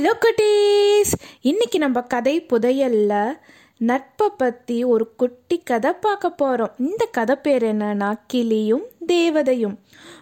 Hello குட்டீஸ் இன்னைக்கு நம்ம கதை புதையல்ல நட்பை பற்றி ஒரு குட்டி கதை பார்க்க போகிறோம் இந்த கதை பேர் என்னன்னா கிளியும் தேவதையும்.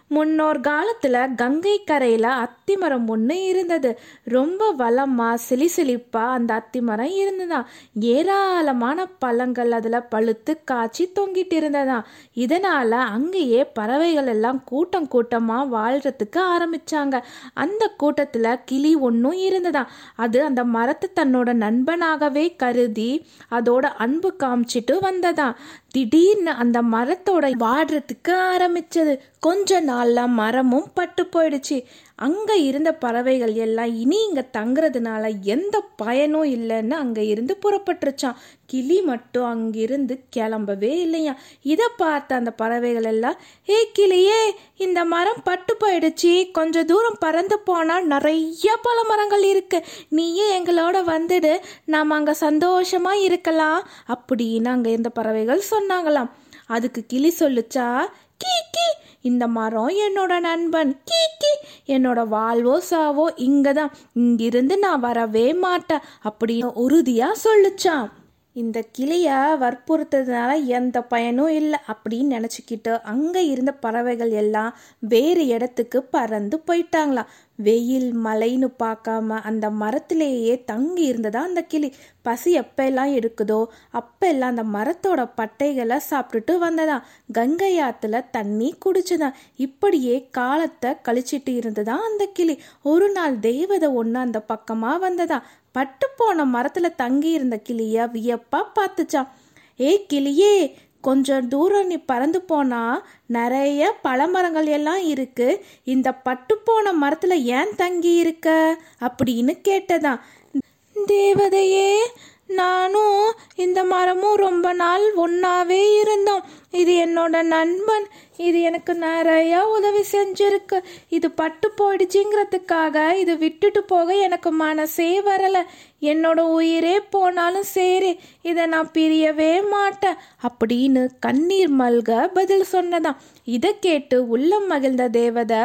முன்னோர் காலத்தில் கங்கை கரையில் அத்திமரம் ஒன்று இருந்தது. ரொம்ப வளமாக சிலிசிலிப்பாக அந்த அத்திமரம் இருந்ததா. ஏராளமான பழங்கள் அதில் பழுத்து காய்ச்சி தொங்கிட்டு இருந்ததா. இதனால் அங்கேயே பறவைகள் எல்லாம் கூட்டம் கூட்டமாக வாழ்கிறதுக்கு ஆரம்பித்தாங்க அந்த கூட்டத்தில் கிளி ஒன்றும் இருந்ததா. அது அந்த மரத்தை தன்னோட நண்பனாகவே கருதி அதோட அன்பு காமிச்சிட்டு வந்ததா. திடீர்னு அந்த மரத்தோட வாடுறதுக்கு ஆரம்பிச்சது. கொஞ்ச நாள்ல மரமும் பட்டு போயிடுச்சு. அங்கே இருந்த பறவைகள் எல்லாம் இனி இங்கே தங்குறதுனால எந்த பயனும் இல்லைன்னு அங்கே இருந்து புறப்பட்டுருச்சான் கிளி மட்டும் அங்கிருந்து கிளம்பவே இல்லையா இதை பார்த்த அந்த பறவைகள் எல்லாம் ஏ கிளியே இந்த மரம் பட்டு போயிடுச்சு. கொஞ்சம் தூரம் பறந்து போனால் நிறைய பல மரங்கள் இருக்கு. நீயே எங்களோட வந்துடு. நாம் அங்கே சந்தோஷமாக இருக்கலாம். அப்படின்னு அங்கே இருந்த பறவைகள் சொன்னாங்களாம். அதுக்கு கிளி சொல்லுச்சா கீ கீ இந்த மரம் என்னோட நண்பன். கீ கீ. என்னோட வாழ்வோ சாவோ இங்கே தான் இங்கிருந்து நான் வரவே மாட்டேன் அப்படின்னு உறுதியாக சொல்லுச்சான் இந்த கிளியை வற்புறுத்ததுனால எந்த பயனும் இல்லை அப்படின்னு நினச்சிக்கிட்டு அங்கே இருந்த பறவைகள் எல்லாம் வேறு இடத்துக்கு பறந்து போயிட்டாங்களாம். வெயில் மழைன்னு பார்க்காம அந்த மரத்திலேயே தங்கி இருந்ததா? அந்த கிளி பசி எப்பெல்லாம் எடுக்குதோ அப்பெல்லாம் அந்த மரத்தோட பட்டைகளை சாப்பிட்டுட்டு வந்ததா? கங்கை ஆத்துல தண்ணி குடிச்சுதான் இப்படியே காலத்தை கழிச்சிட்டு இருந்ததா அந்த கிளி? ஒரு நாள் தெய்வதை ஒன்று அந்த பக்கமாக வந்ததா? பட்டு போன மரத்தில் தங்கி இருந்த கிளியை வியப்பா பார்த்துச்சான் ஏ கிளியே கொஞ்சம் தூரம் நீ பறந்து போனா நிறைய பழமரங்கள் எல்லாம் இருக்கு. இந்த பட்டு போன மரத்துல ஏன் தங்கி இருக்க? அப்படின்னு கேட்டதான். தேவதையே நானும் இந்த மரமும் ரொம்ப நாள் ஒன்னாவே இருந்தோம். இது என்னோட நண்பன். இது எனக்கு நிறைய உதவி செஞ்சிருக்கு. இது பட்டு போயிடுச்சுங்கிறதுக்காக இது விட்டுட்டு போக எனக்கு மனசே வரல. என்னோட உயிரே போனாலும் சரி இதை நான் பிரியவே மாட்டேன். அப்படின்னு கண்ணீர் மல்க பதில் சொன்னதாம் இதை கேட்டு உள்ளம் மகிழ்ந்த தேவதை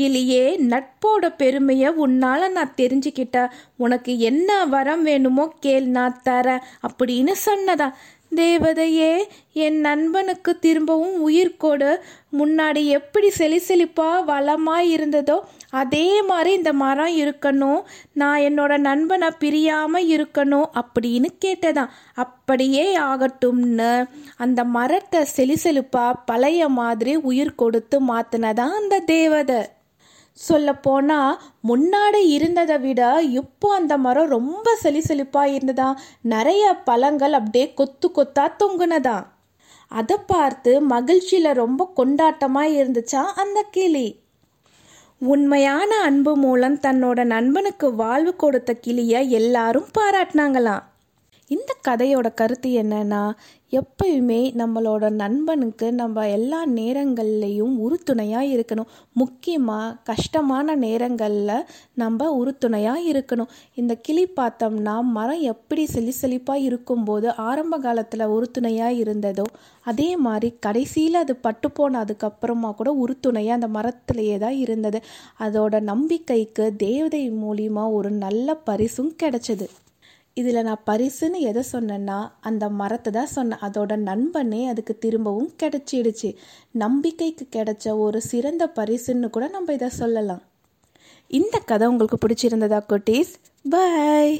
கிளியே நட்போட பெருமையை உன்னால நான் தெரிஞ்சுக்கிட்ட உனக்கு என்ன வரம் வேணுமோ கேள் நான் தரேன் அப்படின்னு சொன்னதா தேவதையே என் நண்பனுக்கு திரும்பவும் உயிர் கொடு. முன்னாடி எப்படி செலி செழிப்பாக வளமாக இருந்ததோ அதே மாதிரி இந்த மரம் இருக்கணும். நான் என்னோட நண்பனை பிரியாமல் இருக்கணும் அப்படின்னு கேட்டதான். அப்படியே ஆகட்டும்னு. அந்த மரத்தை செலி செழிப்பாக பழைய மாதிரி உயிர் கொடுத்து மாற்றினதான் அந்த தேவதை. சொல்லப்போனால் முன்னாடி இருந்ததை விட இப்போ அந்த மரம் ரொம்ப செலி செழிப்பாக இருந்ததா? நிறைய பழங்கள் அப்படியே கொத்து கொத்தா தொங்குனதா? அதை பார்த்து மகிழ்ச்சியில் ரொம்ப கொண்டாட்டமாக இருந்துச்சா அந்த கிளி? உண்மையான அன்பு மூலம் தன்னோட நண்பனுக்கு வாழ்வு கொடுத்த கிளியை எல்லாரும் பாராட்டினாங்களாம். இந்த கதையோட கருத்து என்னன்னா எப்பயுமே நம்மளோட நண்பனுக்கு நம்ம எல்லா நேரங்கள்லையும் உறுதுணையாக இருக்கணும். முக்கியமாக கஷ்டமான நேரங்களில் நம்ம உறுதுணையாக இருக்கணும். இந்த கிளி பார்த்தோம்னா மரம் எப்படி செலி செழிப்பாக இருக்கும்போது ஆரம்ப காலத்தில் உறுதுணையாக இருந்ததோ அதே மாதிரி கடைசியில் அது பட்டு போனதுக்கப்புறமா கூட உறுதுணையாக அந்த மரத்திலேயே தான் இருந்தது. அதோட நம்பிக்கைக்கு தேவதை மூலியமாக ஒரு நல்ல பரிசும் கிடைச்சது. இதில் நான் பரிசுன்னு எதை சொன்னேன்னா அந்த மரத்தை தான் சொன்னேன். அதோட நண்பனே அதுக்கு திரும்பவும் கிடைச்சிடுச்சு. நம்பிக்கைக்கு கிடைச்ச ஒரு சிறந்த பரிசுன்னு கூட நம்ம இதை சொல்லலாம். இந்த கதை உங்களுக்கு பிடிச்சிருந்ததா குட்டீஸ்? பாய்